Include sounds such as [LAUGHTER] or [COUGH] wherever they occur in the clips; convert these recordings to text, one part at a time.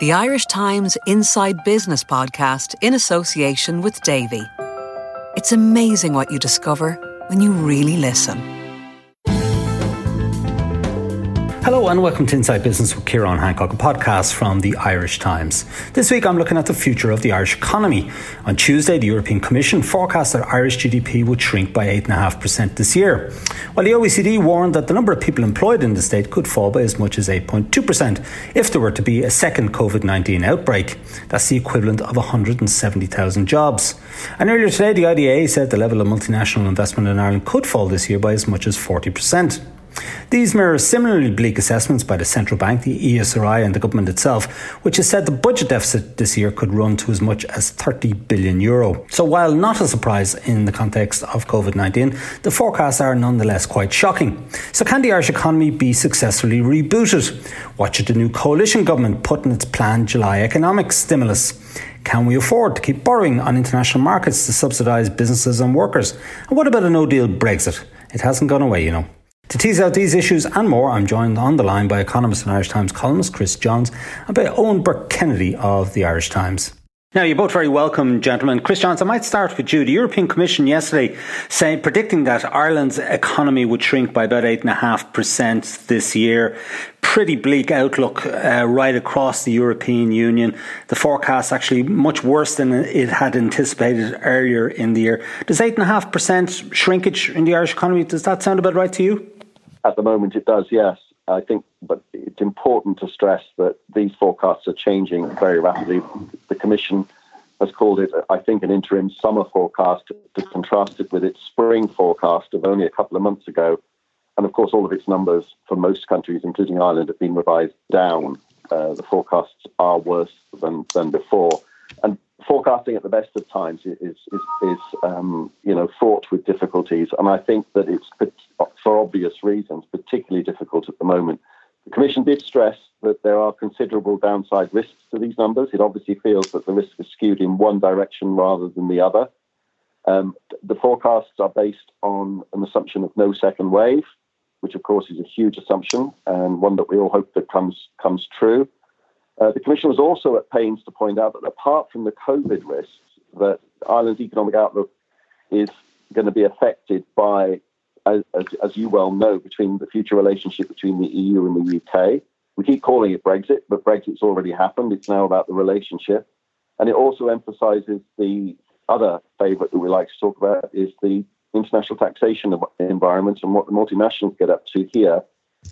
the Irish Times Inside Business podcast in association with Davy. It's amazing what you discover when you really listen. Hello and welcome to Inside Business with Ciarán Hancock, a podcast from the Irish Times. This week I'm looking at the future of the Irish economy. On Tuesday, the European Commission forecast that Irish GDP would shrink by 8.5% this year, while the OECD warned that the number of people employed in the state could fall by as much as 8.2% if there were to be a second COVID 19 outbreak. That's the equivalent of 170,000 jobs. And earlier today, the IDA said the level of multinational investment in Ireland could fall this year by as much as 40%. These mirror similarly bleak assessments by the central bank, the ESRI, and the government itself, which has said the budget deficit this year could run to as much as 30 billion euro. So, while not a surprise in the context of COVID 19, the forecasts are nonetheless quite shocking. So, can the Irish economy be successfully rebooted? What should the new coalition government put in its planned July economic stimulus? Can we afford to keep borrowing on international markets to subsidise businesses and workers? And what about a no deal Brexit? It hasn't gone away, you know. To tease out these issues and more, I'm joined on the line by economist and Irish Times columnist Chris Johns and by Eoin Burke Kennedy of the Irish Times. Now, you're both very welcome, gentlemen. Chris Johns, I might start with you. The European Commission yesterday saying, predicting that Ireland's economy would shrink by about 8.5% this year. Pretty bleak outlook uh, right across the European Union. The forecast actually much worse than it had anticipated earlier in the year. Does 8.5% shrinkage in the Irish economy, does that sound about right to you? At the moment, it does, yes. I think, but it's important to stress that these forecasts are changing very rapidly. The Commission has called it, I think, an interim summer forecast to contrast it with its spring forecast of only a couple of months ago. And of course, all of its numbers for most countries, including Ireland, have been revised down. Uh, the forecasts are worse than, than before. And forecasting at the best of times is is, is um, you know fraught with difficulties, and I think that it's for obvious reasons particularly difficult at the moment. The Commission did stress that there are considerable downside risks to these numbers. It obviously feels that the risk is skewed in one direction rather than the other. Um, the forecasts are based on an assumption of no second wave, which of course is a huge assumption and one that we all hope that comes comes true. Uh, the Commission was also at pains to point out that apart from the COVID risks, that Ireland's economic outlook is going to be affected by, as, as, you well know, between the future relationship between the EU and the UK. We keep calling it Brexit, but Brexit's already happened. It's now about the relationship. And it also emphasises the other favourite that we like to talk about is the international taxation environment and what the multinationals get up to here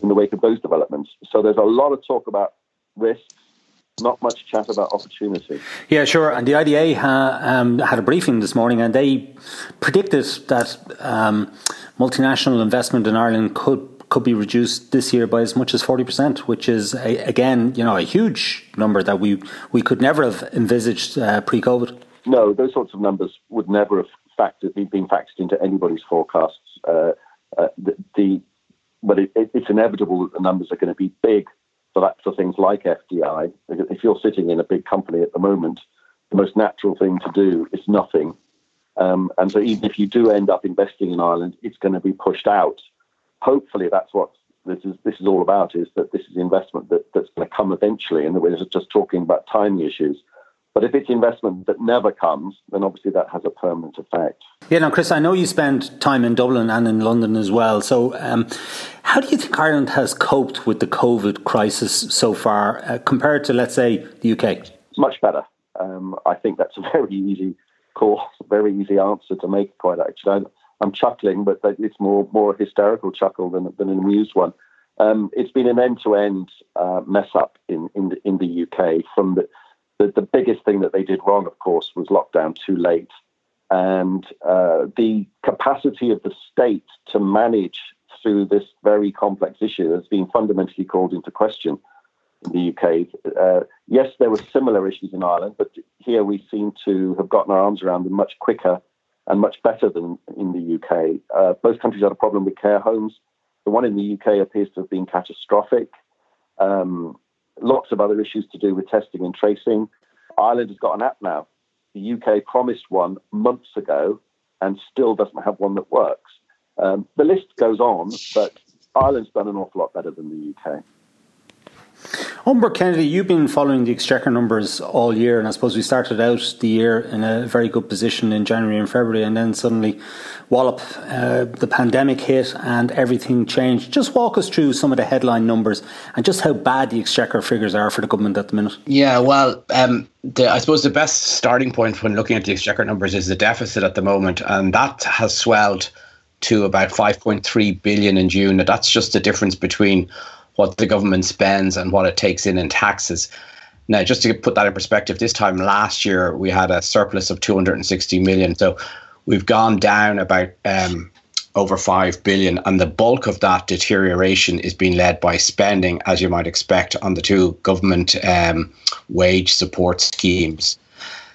in the wake of those developments. So there's a lot of talk about risks not much chat about opportunity. Yeah, sure. And the IDA ha, um, had a briefing this morning, and they predicted that um, multinational investment in Ireland could could be reduced this year by as much as forty percent, which is a, again, you know, a huge number that we we could never have envisaged uh, pre-COVID. No, those sorts of numbers would never have factored been factored into anybody's forecasts. Uh, uh, the, the, but it, it, it's inevitable that the numbers are going to be big for that for things like FDI. If you're sitting in a big company at the moment, the most natural thing to do is nothing. Um, and so even if you do end up investing in Ireland, it's going to be pushed out. Hopefully, that's what this is. This is all about: is that this is investment that, that's going to come eventually, and we're just talking about timing issues. But if it's investment that never comes, then obviously that has a permanent effect. Yeah, now, Chris, I know you spend time in Dublin and in London as well. So, um, how do you think Ireland has coped with the COVID crisis so far uh, compared to, let's say, the UK? Much better. Um, I think that's a very easy call, very easy answer to make, quite actually. I'm chuckling, but it's more more a hysterical chuckle than, than an amused one. Um, it's been an end-to-end uh, mess up in in the, in the UK from the the, the biggest thing that they did wrong, of course, was lockdown too late. And uh, the capacity of the state to manage through this very complex issue has been fundamentally called into question in the UK. Uh, yes, there were similar issues in Ireland, but here we seem to have gotten our arms around them much quicker and much better than in the UK. Uh, both countries had a problem with care homes. The one in the UK appears to have been catastrophic. Um, lots of other issues to do with testing and tracing. Ireland has got an app now. The UK promised one months ago and still doesn't have one that works. Um, the list goes on, but Ireland's done an awful lot better than the UK. Eoin Burke Kennedy, you've been following the exchequer numbers all year, and I suppose we started out the year in a very good position in January and February, and then suddenly, wallop, uh, the pandemic hit and everything changed. Just walk us through some of the headline numbers and just how bad the exchequer figures are for the government at the minute. Yeah, well, um, the, I suppose the best starting point when looking at the exchequer numbers is the deficit at the moment, and that has swelled to about 5.3 billion in June. That's just the difference between what the government spends and what it takes in in taxes. Now, just to put that in perspective, this time last year we had a surplus of 260 million. So we've gone down about um, over 5 billion, and the bulk of that deterioration is being led by spending, as you might expect, on the two government um, wage support schemes.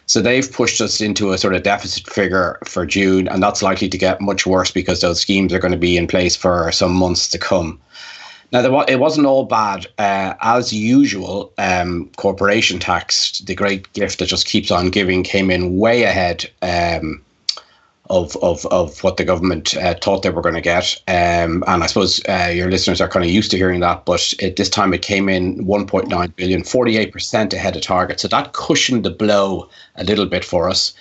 So they've pushed us into a sort of deficit figure for June, and that's likely to get much worse because those schemes are going to be in place for some months to come. Now, it wasn't all bad. Uh, as usual, um, corporation tax, the great gift that just keeps on giving, came in way ahead um, of, of, of what the government uh, thought they were going to get. Um, and I suppose uh, your listeners are kind of used to hearing that, but it, this time it came in 1.9 billion, 48% ahead of target. So that cushioned the blow a little bit for us.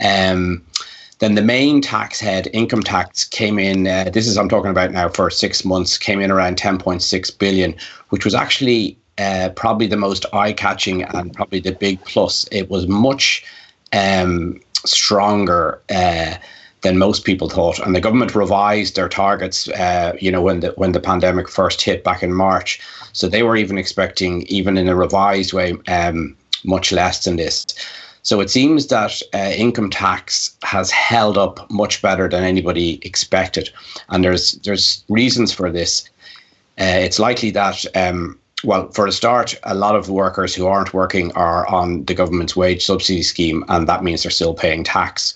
Um, then the main tax head, income tax, came in. Uh, this is I'm talking about now for six months. Came in around 10.6 billion, which was actually uh, probably the most eye-catching and probably the big plus. It was much um, stronger. Uh, than most people thought, and the government revised their targets. Uh, you know, when the when the pandemic first hit back in March, so they were even expecting, even in a revised way, um, much less than this. So it seems that uh, income tax has held up much better than anybody expected, and there's there's reasons for this. Uh, it's likely that. Um, well, for a start, a lot of workers who aren't working are on the government's wage subsidy scheme, and that means they're still paying tax.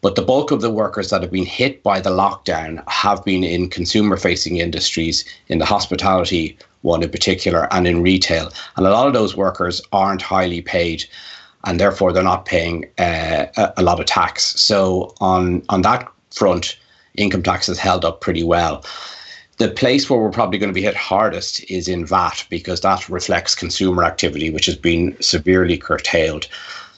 But the bulk of the workers that have been hit by the lockdown have been in consumer facing industries, in the hospitality one in particular, and in retail. And a lot of those workers aren't highly paid and therefore they're not paying uh, a, lot of tax. So on on that front, income tax has held up pretty well. The place where we're probably going to be hit hardest is in VAT because that reflects consumer activity, which has been severely curtailed.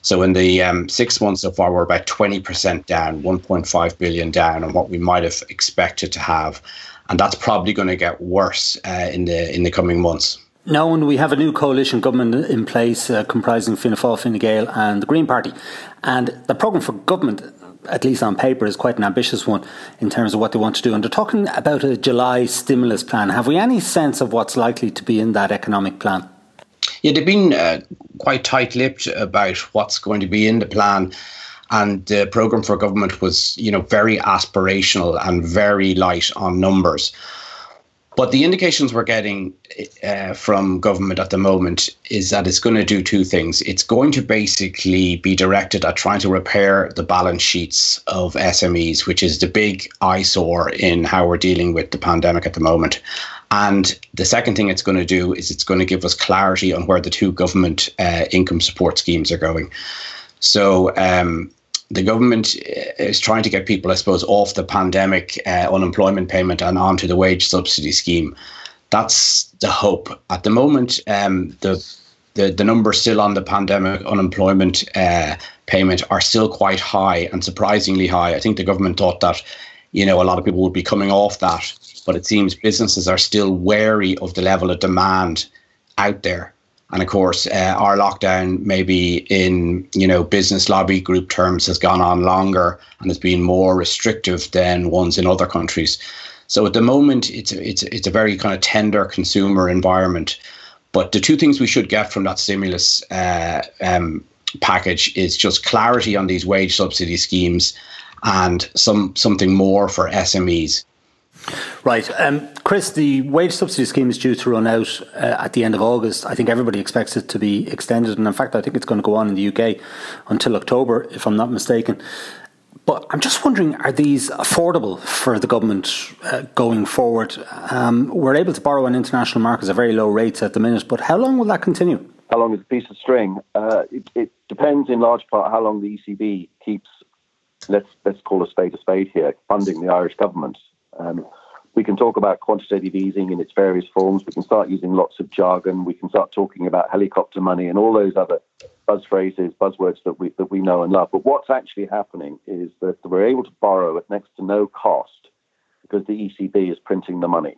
So in the um, six months so far, we're about 20% down, 1.5 billion down on what we might have expected to have, and that's probably going to get worse uh, in the in the coming months. Now, when we have a new coalition government in place uh, comprising Fianna Fáil, Fine Gael, and the Green Party, and the programme for government, at least on paper, is quite an ambitious one in terms of what they want to do. And they're talking about a July stimulus plan. Have we any sense of what's likely to be in that economic plan? Yeah, they've been uh, quite tight lipped about what's going to be in the plan and the program for government was you know very aspirational and very light on numbers but the indications we're getting uh, from government at the moment is that it's going to do two things. It's going to basically be directed at trying to repair the balance sheets of SMEs, which is the big eyesore in how we're dealing with the pandemic at the moment. And the second thing it's going to do is it's going to give us clarity on where the two government uh, income support schemes are going. So, um, the government uh, is trying to get people, I suppose, off the pandemic uh, unemployment payment and onto the wage subsidy scheme. That's the hope. At the moment, um, the, the the numbers still on the pandemic unemployment uh, payment are still quite high and surprisingly high. I think the government thought that, you know, a lot of people would be coming off that, but it seems businesses are still wary of the level of demand out there. And of course, uh, our lockdown, maybe in you know business lobby group terms, has gone on longer and has been more restrictive than ones in other countries. So at the moment, it's it's it's a very kind of tender consumer environment. But the two things we should get from that stimulus uh, um, package is just clarity on these wage subsidy schemes and some something more for SMEs. Right. Um, Chris, the wage subsidy scheme is due to run out uh, at the end of August. I think everybody expects it to be extended. And in fact, I think it's going to go on in the UK until October, if I'm not mistaken. But I'm just wondering, are these affordable for the government uh, going forward? Um, we're able to borrow on international markets at very low rates at the minute, but how long will that continue? How long is a piece of string? Uh, it, it depends in large part how long the ECB keeps, let's, let's call a spade a spade here, funding the Irish government. Um, We can talk about quantitative easing in its various forms. We can start using lots of jargon. We can start talking about helicopter money and all those other buzz phrases, buzzwords that we that we know and love. But what's actually happening is that we're able to borrow at next to no cost because the ECB is printing the money.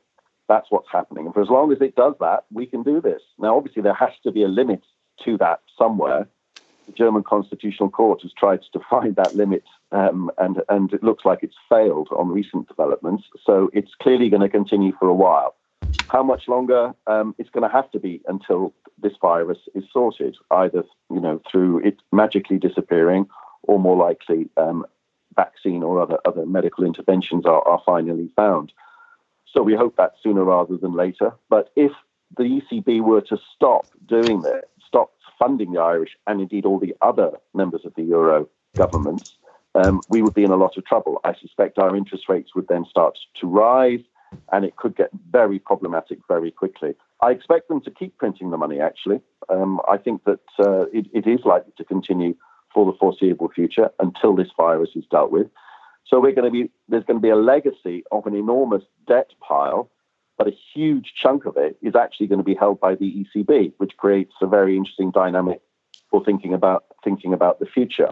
That's what's happening. And for as long as it does that, we can do this. Now, obviously, there has to be a limit to that somewhere. The German Constitutional Court has tried to define that limit, um, and and it looks like it's failed on recent developments. So it's clearly going to continue for a while. How much longer? Um, it's going to have to be until this virus is sorted, either you know through it magically disappearing, or more likely um, vaccine or other other medical interventions are, are finally found. So we hope that sooner rather than later. But if the ECB were to stop doing stop funding the Irish and indeed all the other members of the euro governments, um, we would be in a lot of trouble. I suspect our interest rates would then start to rise and it could get very problematic very quickly. I expect them to keep printing the money, actually. Um, I think that uh, it, it is likely to continue for the foreseeable future until this virus is dealt with. So we're going to be there's going to be a legacy of an enormous debt pile, but a huge chunk of it is actually going to be held by the ECB, which creates a very interesting dynamic for thinking about thinking about the future.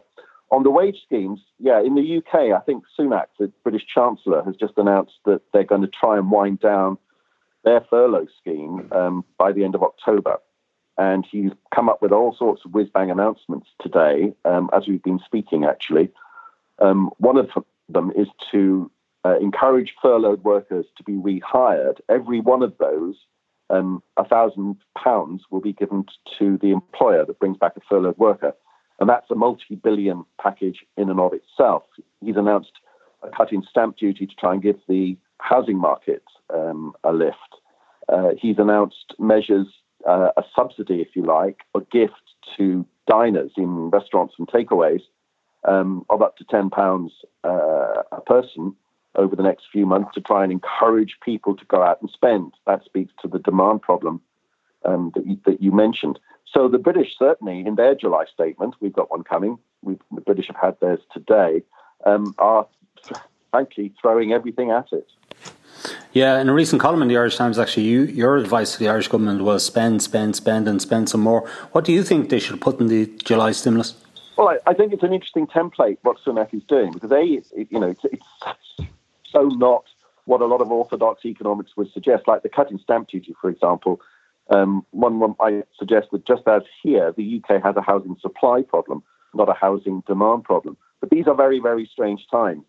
On the wage schemes, yeah, in the UK, I think Sunak, the British Chancellor, has just announced that they're going to try and wind down their furlough scheme um, by the end of October. And he's come up with all sorts of whiz bang announcements today, um, as we've been speaking, actually. Um, one of them is to uh, encourage furloughed workers to be rehired. Every one of those, um, a thousand pounds will be given to the employer that brings back a furloughed worker. And that's a multi billion package in and of itself. He's announced a cut in stamp duty to try and give the housing market um, a lift. Uh, he's announced measures, uh, a subsidy, if you like, a gift to diners in restaurants and takeaways um, of up to £10 uh, a person over the next few months to try and encourage people to go out and spend. That speaks to the demand problem um, that, you, that you mentioned. So the British certainly, in their July statement, we've got one coming. We've, the British have had theirs today. Um, are frankly throwing everything at it. Yeah, in a recent column in the Irish Times, actually, you, your advice to the Irish government was spend, spend, spend, and spend some more. What do you think they should put in the July stimulus? Well, I, I think it's an interesting template what Sunak is doing because a, it, you know, it's, it's so not what a lot of orthodox economics would suggest, like the cut in stamp duty, for example. Um, one, one I suggest that just as here, the UK has a housing supply problem, not a housing demand problem. But these are very, very strange times.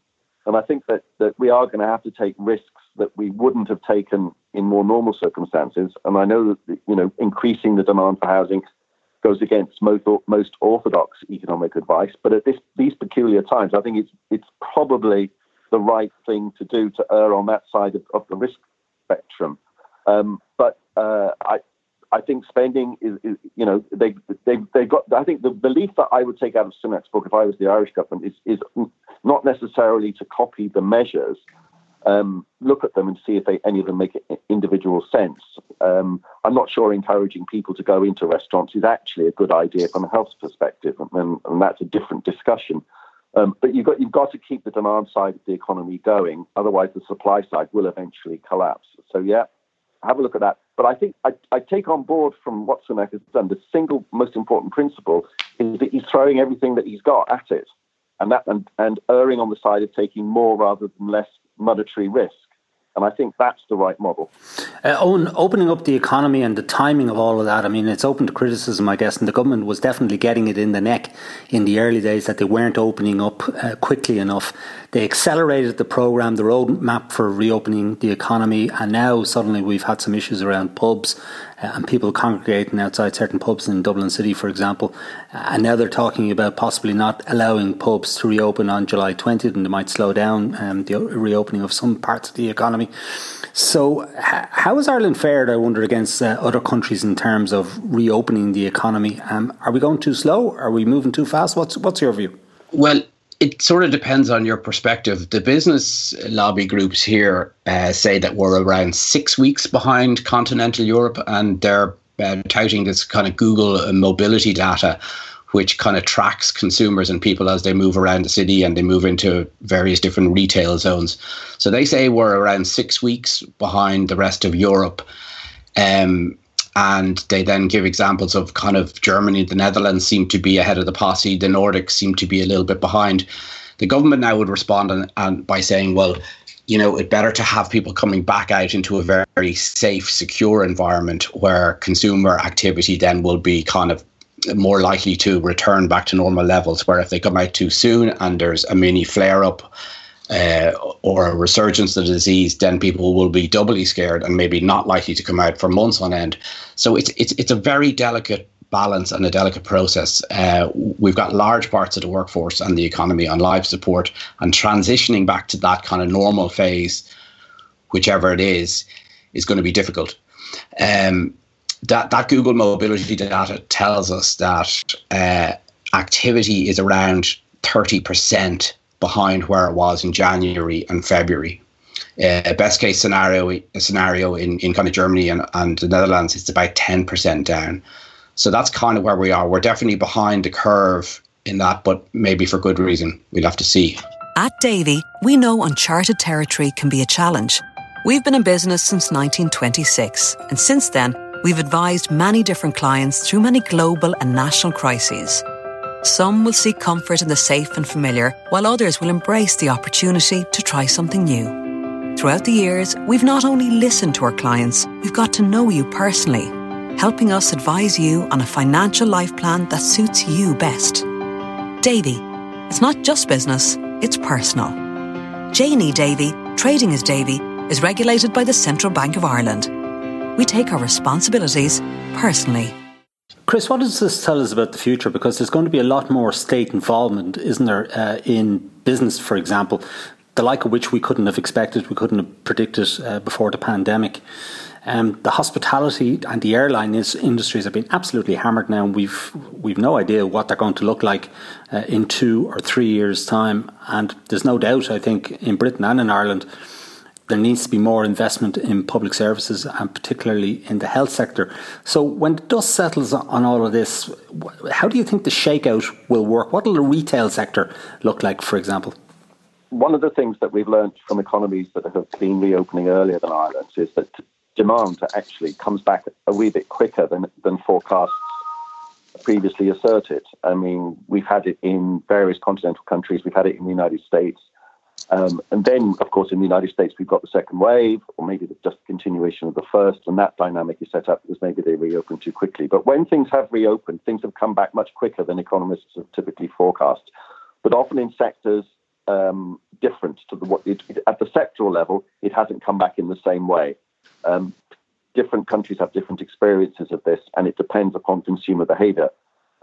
And I think that, that we are going to have to take risks that we wouldn't have taken in more normal circumstances. And I know that, you know, increasing the demand for housing goes against most, most orthodox economic advice. But at this, these peculiar times, I think it's, it's probably the right thing to do to err on that side of, of the risk spectrum. Um, but uh, I, I think spending is, is, you know, they they they got. I think the belief that I would take out of Sunak's book if I was the Irish government is is not necessarily to copy the measures, um, look at them and see if they, any of them make individual sense. Um, I'm not sure encouraging people to go into restaurants is actually a good idea from a health perspective, and, and that's a different discussion. Um, but you've got you've got to keep the demand side of the economy going, otherwise the supply side will eventually collapse. So yeah, have a look at that. But I think I, I take on board from what Sunak has done. The single most important principle is that he's throwing everything that he's got at it, and that and, and erring on the side of taking more rather than less monetary risk. And I think that's the right model. Uh, opening up the economy and the timing of all of that, I mean, it's open to criticism, I guess, and the government was definitely getting it in the neck in the early days that they weren't opening up uh, quickly enough. They accelerated the programme, the roadmap for reopening the economy, and now suddenly we've had some issues around pubs and people congregating outside certain pubs in Dublin City, for example. Uh, and now they're talking about possibly not allowing pubs to reopen on July 20th, and they might slow down um, the reopening of some parts of the economy. So, how has Ireland fared, I wonder, against uh, other countries in terms of reopening the economy? Um, are we going too slow? Are we moving too fast? What's, what's your view? Well, it sort of depends on your perspective. The business lobby groups here uh, say that we're around six weeks behind continental Europe, and they're uh, touting this kind of Google mobility data, which kind of tracks consumers and people as they move around the city and they move into various different retail zones. So they say we're around six weeks behind the rest of Europe. Um, and they then give examples of kind of Germany, the Netherlands seem to be ahead of the posse, the Nordics seem to be a little bit behind. The government now would respond and, and by saying, well, you know, it better to have people coming back out into a very safe, secure environment where consumer activity then will be kind of more likely to return back to normal levels. Where if they come out too soon and there's a mini flare up uh, or a resurgence of the disease, then people will be doubly scared and maybe not likely to come out for months on end. So it's it's it's a very delicate balance and a delicate process. Uh, we've got large parts of the workforce and the economy on life support, and transitioning back to that kind of normal phase, whichever it is, is going to be difficult. Um, that that Google mobility data tells us that uh, activity is around thirty percent behind where it was in January and February. Uh, best case scenario scenario in, in kind of Germany and, and the Netherlands, it's about ten percent down. So that's kind of where we are. We're definitely behind the curve in that, but maybe for good reason. We'll have to see. At Davy, we know uncharted territory can be a challenge. We've been in business since 1926, and since then, we've advised many different clients through many global and national crises. Some will seek comfort in the safe and familiar, while others will embrace the opportunity to try something new. Throughout the years, we've not only listened to our clients, we've got to know you personally, helping us advise you on a financial life plan that suits you best. Davy, it's not just business, it's personal. J&E Davy, trading as Davy, is regulated by the Central Bank of Ireland. We take our responsibilities personally. Chris, what does this tell us about the future? Because there's going to be a lot more state involvement, isn't there, uh, in business, for example, the like of which we couldn't have expected, we couldn't have predicted uh, before the pandemic. Um, the hospitality and the airline is, industries have been absolutely hammered now, we've we've no idea what they're going to look like uh, in two or three years' time. And there's no doubt, I think, in Britain and in Ireland, there needs to be more investment in public services and particularly in the health sector. So, when the dust settles on all of this, how do you think the shakeout will work? What will the retail sector look like, for example? One of the things that we've learned from economies that have been reopening earlier than Ireland is that demand actually comes back a wee bit quicker than, than forecasts previously asserted. I mean, we've had it in various continental countries, we've had it in the United States. Um, and then, of course, in the United States, we've got the second wave, or maybe just a continuation of the first, and that dynamic is set up because maybe they reopened too quickly. But when things have reopened, things have come back much quicker than economists have typically forecast, but often in sectors um, different to the, what it, at the sectoral level, it hasn't come back in the same way. Um, different countries have different experiences of this, and it depends upon consumer behavior.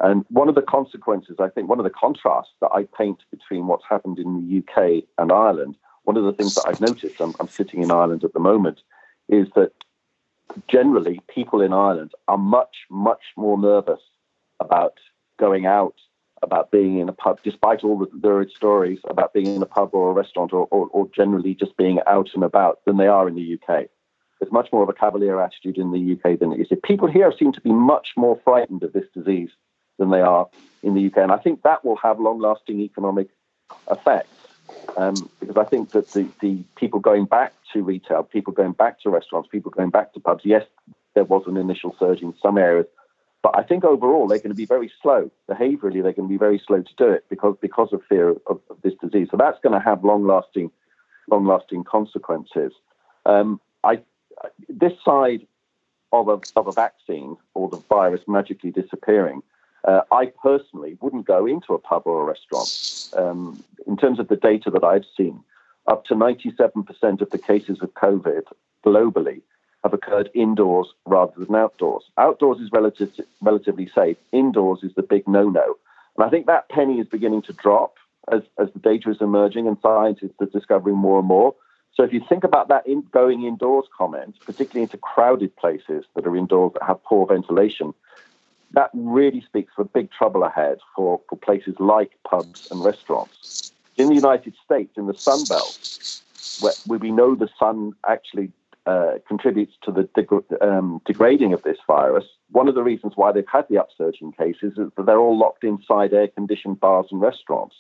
And one of the consequences, I think, one of the contrasts that I paint between what's happened in the UK and Ireland, one of the things that I've noticed, I'm, I'm sitting in Ireland at the moment, is that generally people in Ireland are much, much more nervous about going out, about being in a pub, despite all the lurid stories about being in a pub or a restaurant or, or, or generally just being out and about than they are in the UK. There's much more of a cavalier attitude in the UK than it is. People here seem to be much more frightened of this disease than they are in the UK. And I think that will have long lasting economic effects. Um, because I think that the, the people going back to retail, people going back to restaurants, people going back to pubs, yes, there was an initial surge in some areas, but I think overall they're going to be very slow. Behaviorally, they're going to be very slow to do it because because of fear of, of this disease. So that's going to have long lasting, long lasting consequences. Um, I this side of a of a vaccine or the virus magically disappearing uh, I personally wouldn't go into a pub or a restaurant. Um, in terms of the data that I've seen, up to 97% of the cases of COVID globally have occurred indoors rather than outdoors. Outdoors is relative, relatively safe. Indoors is the big no-no. And I think that penny is beginning to drop as, as the data is emerging and scientists are discovering more and more. So if you think about that in going indoors comment, particularly into crowded places that are indoors that have poor ventilation, that really speaks for big trouble ahead for, for places like pubs and restaurants. In the United States, in the Sun Belt, where, we know the sun actually uh, contributes to the um, degrading of this virus. One of the reasons why they've had the upsurge in cases is that they're all locked inside air conditioned bars and restaurants.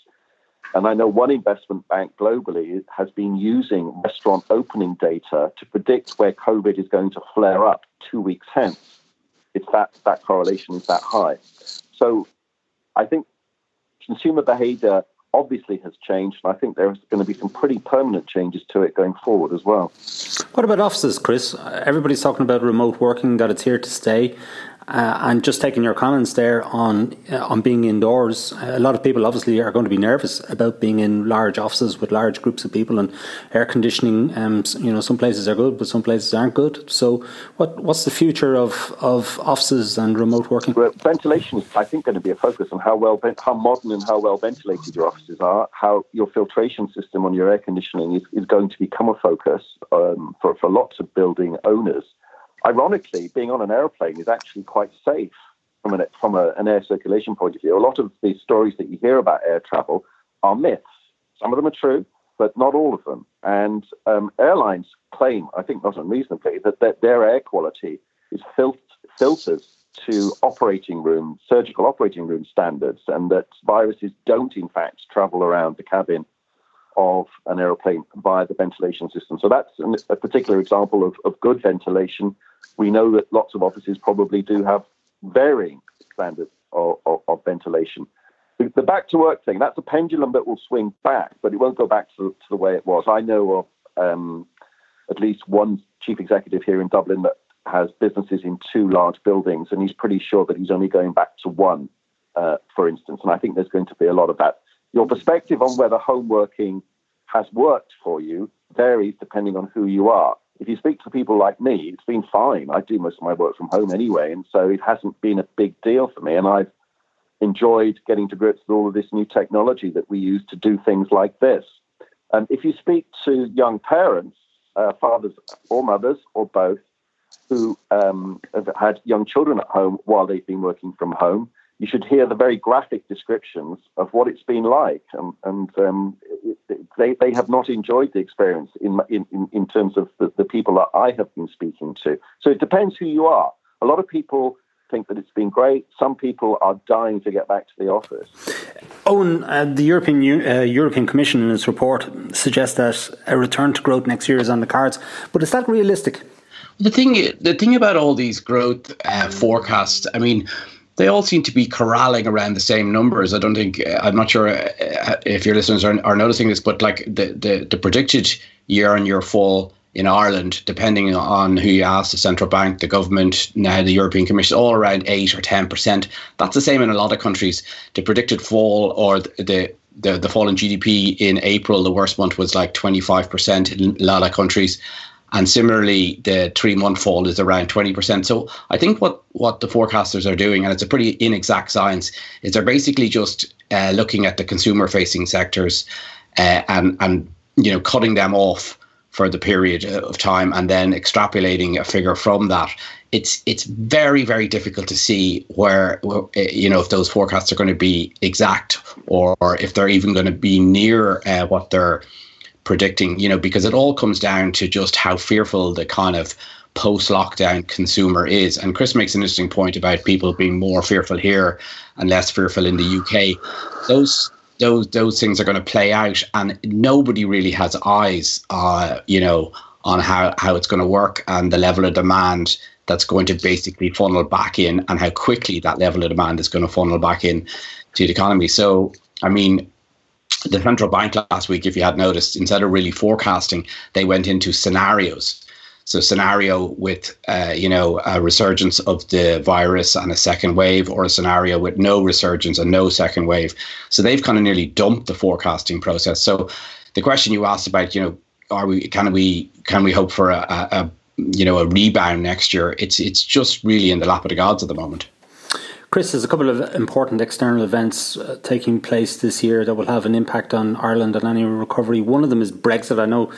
And I know one investment bank globally has been using restaurant opening data to predict where COVID is going to flare up two weeks hence. That, that correlation is that high. So I think consumer behavior obviously has changed, and I think there's going to be some pretty permanent changes to it going forward as well. What about offices, Chris? Everybody's talking about remote working, that it's here to stay. Uh, and just taking your comments there on uh, on being indoors, a lot of people obviously are going to be nervous about being in large offices with large groups of people and air conditioning. Um, you know, some places are good, but some places aren't good. So, what what's the future of, of offices and remote working? Well, ventilation is, I think, going to be a focus on how well how modern and how well ventilated your offices are. How your filtration system on your air conditioning is, is going to become a focus um, for for lots of building owners ironically, being on an airplane is actually quite safe from an, from a, an air circulation point of view. A lot of the stories that you hear about air travel are myths. Some of them are true, but not all of them. And um, airlines claim, I think not unreasonably, that, that their air quality is fil- filtered to operating room, surgical operating room standards, and that viruses don't, in fact, travel around the cabin of an aeroplane via the ventilation system. So that's a particular example of, of good ventilation. We know that lots of offices probably do have varying standards of, of, of ventilation. The, the, back to work thing, that's a pendulum that will swing back, but it won't go back to, to the way it was. I know of um, at least one chief executive here in Dublin that has businesses in two large buildings, and he's pretty sure that he's only going back to one, uh, for instance. And I think there's going to be a lot of that your perspective on whether home working has worked for you varies depending on who you are. If you speak to people like me, it's been fine. I do most of my work from home anyway, and so it hasn't been a big deal for me. And I've enjoyed getting to grips with all of this new technology that we use to do things like this. And if you speak to young parents, uh, fathers or mothers or both, who um, have had young children at home while they've been working from home, you should hear the very graphic descriptions of what it's been like. And, and um, they, they have not enjoyed the experience in, in, in terms of the, the people that I have been speaking to. So it depends who you are. A lot of people think that it's been great. Some people are dying to get back to the office. Eoin, uh, the European uh, European Commission in its report suggests that a return to growth next year is on the cards. But is that realistic? The thing, the thing about all these growth uh, forecasts, I mean, they all seem to be corralling around the same numbers. I don't think I'm not sure uh, if your listeners are, are noticing this, but like the, the, the predicted year on year fall in Ireland, depending on who you ask, the central bank, the government, now the European Commission, all around eight or ten percent. That's the same in a lot of countries. The predicted fall or the the, the fall in GDP in April, the worst month was like 25% in a lot of countries. And similarly, the three month fall is around 20%. So I think what, what the forecasters are doing, and it's a pretty inexact science, is they're basically just uh, looking at the consumer facing sectors uh, and, and you know cutting them off for the period of time and then extrapolating a figure from that. It's it's very very difficult to see where uh, you know if those forecasts are going to be exact or, or if they're even going to be near uh, what they're predicting, you know, because it all comes down to just how fearful the kind of post lockdown consumer is. And Chris makes an interesting point about people being more fearful here and less fearful in the UK. Those those those things are going to play out, and nobody really has eyes, uh, you know, on how how it's going to work and the level of demand that's going to basically funnel back in, and how quickly that level of demand is going to funnel back in to the economy. So, I mean, the central bank last week, if you had noticed, instead of really forecasting, they went into scenarios. So scenario with uh, you know a resurgence of the virus and a second wave, or a scenario with no resurgence and no second wave. So they've kind of nearly dumped the forecasting process. So the question you asked about, you know, are we can we can we hope for a, a, a you know a rebound next year? It's it's just really in the lap of the gods at the moment. Chris, there's a couple of important external events uh, taking place this year that will have an impact on Ireland and any recovery. One of them is Brexit. I know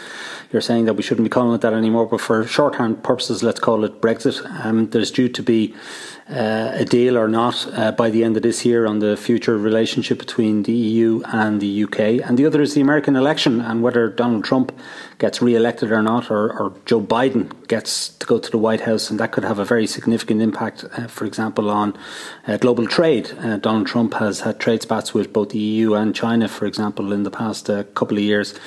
you're saying that we shouldn't be calling it that anymore, but for shorthand purposes, let's call it Brexit. Um, there's due to be uh, a deal or not uh, by the end of this year on the future relationship between the EU and the UK. And the other is the American election and whether Donald Trump gets re elected or not, or, or, Joe Biden gets to go to the White House. And that could have a very significant impact, uh, for example, on uh, global trade. Uh, Donald Trump has had trade spats with both the EU and China, for example, in the past uh, couple of years.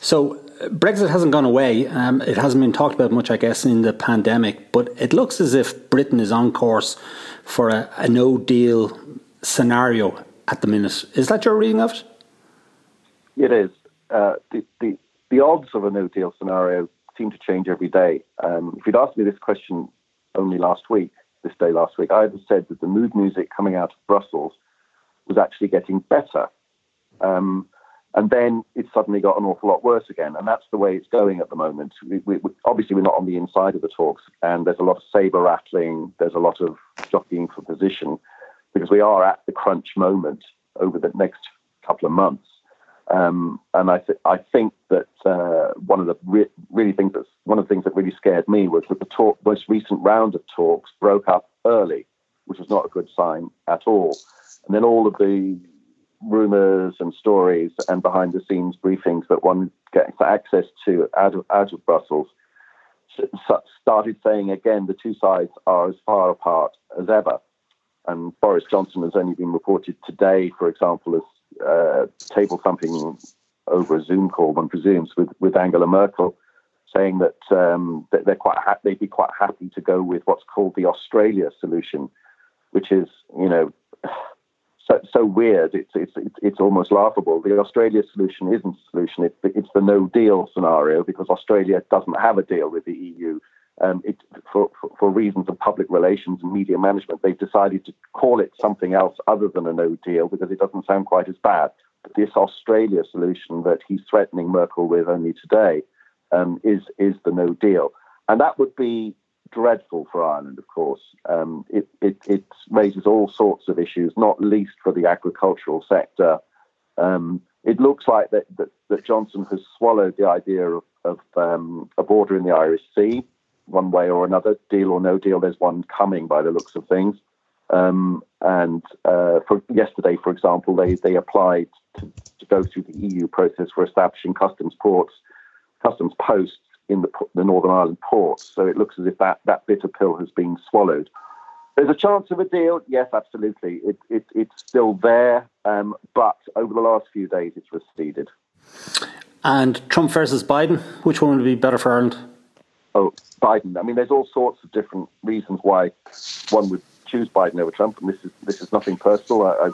So Brexit hasn't gone away. Um, it hasn't been talked about much, I guess, in the pandemic, but it looks as if Britain is on course for a, a no deal scenario at the minute. Is that your reading of it? It is. Uh, the, the, the odds of a no deal scenario seem to change every day. Um, if you'd asked me this question only last week, this day last week, I'd have said that the mood music coming out of Brussels was actually getting better. Um, and then it suddenly got an awful lot worse again. And that's the way it's going at the moment. We, we, obviously, we're not on the inside of the talks, and there's a lot of saber rattling, there's a lot of jockeying for position, because we are at the crunch moment over the next couple of months. Um, and I, th- I think that uh, one of the re- really things that's one of the things that really scared me was that the talk, most recent round of talks broke up early, which was not a good sign at all. And then all of the rumors and stories and behind the scenes briefings that one gets access to out of, out of Brussels started saying again the two sides are as far apart as ever. And Boris Johnson has only been reported today, for example, as uh, table thumping over a Zoom call, one presumes, with, with Angela Merkel, saying that, um, that they're quite ha- they'd be quite happy to go with what's called the Australia solution, which is, you know, so, so weird. It's, it's, it's, it's almost laughable. The Australia solution isn't a solution. It's the, it's the no deal scenario because Australia doesn't have a deal with the EU. Um, it, for, for, for, reasons of public relations and media management, they've decided to call it something else other than a no deal because it doesn't sound quite as bad. But this Australia solution that he's threatening Merkel with only today um, is, is the no deal. And that would be dreadful for Ireland, of course. Um, it, it, it, raises all sorts of issues, not least for the agricultural sector. Um, it looks like that, that, that, Johnson has swallowed the idea of, of um, a border in the Irish Sea, one way or another, deal or no deal. There's one coming by the looks of things. Um, and uh, for yesterday, for example, they, they applied to, to go through the EU process for establishing customs ports, customs posts in the, the Northern Ireland ports. So it looks as if that, that bitter pill has been swallowed. There's a chance of a deal. Yes, absolutely. It, it, it's still there, um, but over the last few days, it's receded. And Trump versus Biden, which one would be better for Ireland? Oh, Biden. I mean, there's all sorts of different reasons why one would choose Biden over Trump, and this is this is nothing personal. I,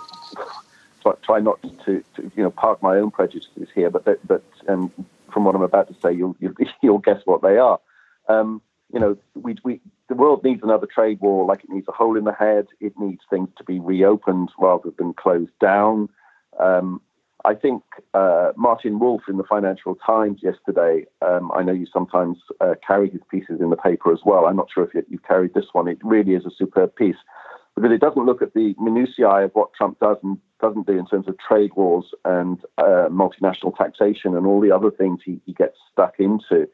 I [LAUGHS] try not to, to, you know park my own prejudices here, but but um, from what I'm about to say, you'll you'll, [LAUGHS] you'll guess what they are. Um, you know, we, we, the world needs another trade war like it needs a hole in the head. It needs things to be reopened rather than closed down. Um, I think uh, Martin Wolf in the Financial Times yesterday, um, I know you sometimes uh, carry his pieces in the paper as well. I'm not sure if you, have carried this one. It really is a superb piece because it doesn't look at the minutiae of what Trump does and doesn't do in terms of trade wars and uh, multinational taxation and all the other things he, he, gets stuck into.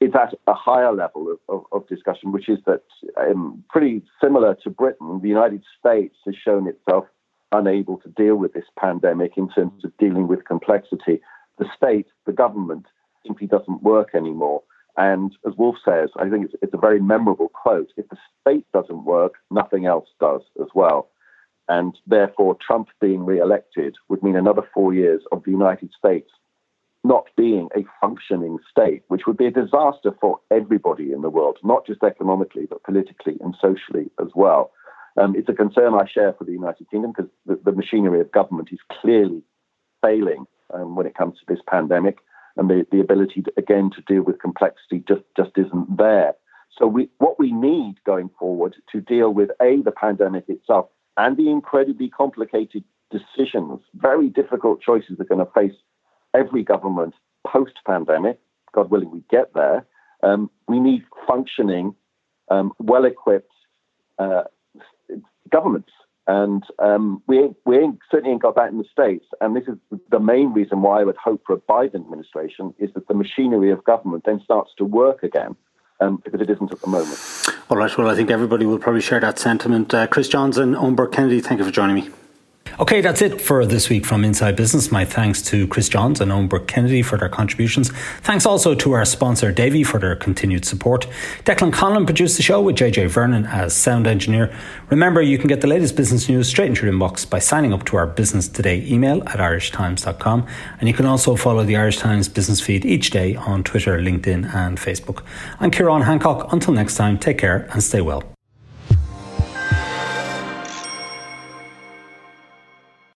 It's at a higher level of, of, of discussion, which is that um, pretty similar to Britain, the United States has shown itself unable to deal with this pandemic in terms of dealing with complexity. The state, the government, simply doesn't work anymore. And as Wolf says, I think it's, it's a very memorable quote if the state doesn't work, nothing else does as well. And therefore, Trump being re elected would mean another four years of the United States not being a functioning state, which would be a disaster for everybody in the world, not just economically, but politically and socially as well. Um, it's a concern I share for the United Kingdom because the, the, machinery of government is clearly failing um, when it comes to this pandemic, and the, the ability to, again to deal with complexity just, just isn't there. So we, what we need going forward to deal with a the pandemic itself and the incredibly complicated decisions, very difficult choices that are going to face every government post pandemic. God willing, we get there. Um, we need functioning, um, well equipped uh, governments And um, we we ain't, certainly ain't got that in the states. And this is the main reason why I would hope for a Biden administration is that the machinery of government then starts to work again. Um, because it isn't at the moment. All right. Well, I think everybody will probably share that sentiment. Uh, Chris Johns and Eoin Burke-Kennedy, thank you for joining me. Okay, that's it for this week from Inside Business. My thanks to Chris Johns and Eoin Burke-Kennedy for their contributions. Thanks also to our sponsor Davy for their continued support. Declan Conlon produced the show with JJ Vernon as sound engineer. Remember, you can get the latest business news straight into your inbox by signing up to our Business Today email at irishtimes.com. And you can also follow the Irish Times business feed each day on Twitter, LinkedIn, and Facebook. I'm Ciarán Hancock. Until next time, take care and stay well.